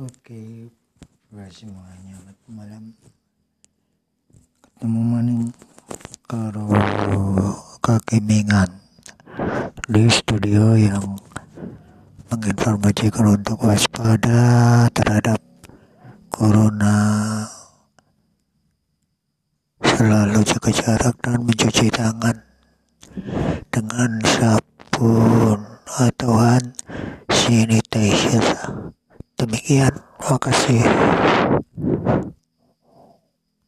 Oke, bye semuanya. Malam ketemu maning karo kekimingan di studio yang menginformasikan untuk waspada terhadap corona selalu jaga jarak dan mencuci tangan dengan sabun atau hand sanitizer Demikian, terima kasih.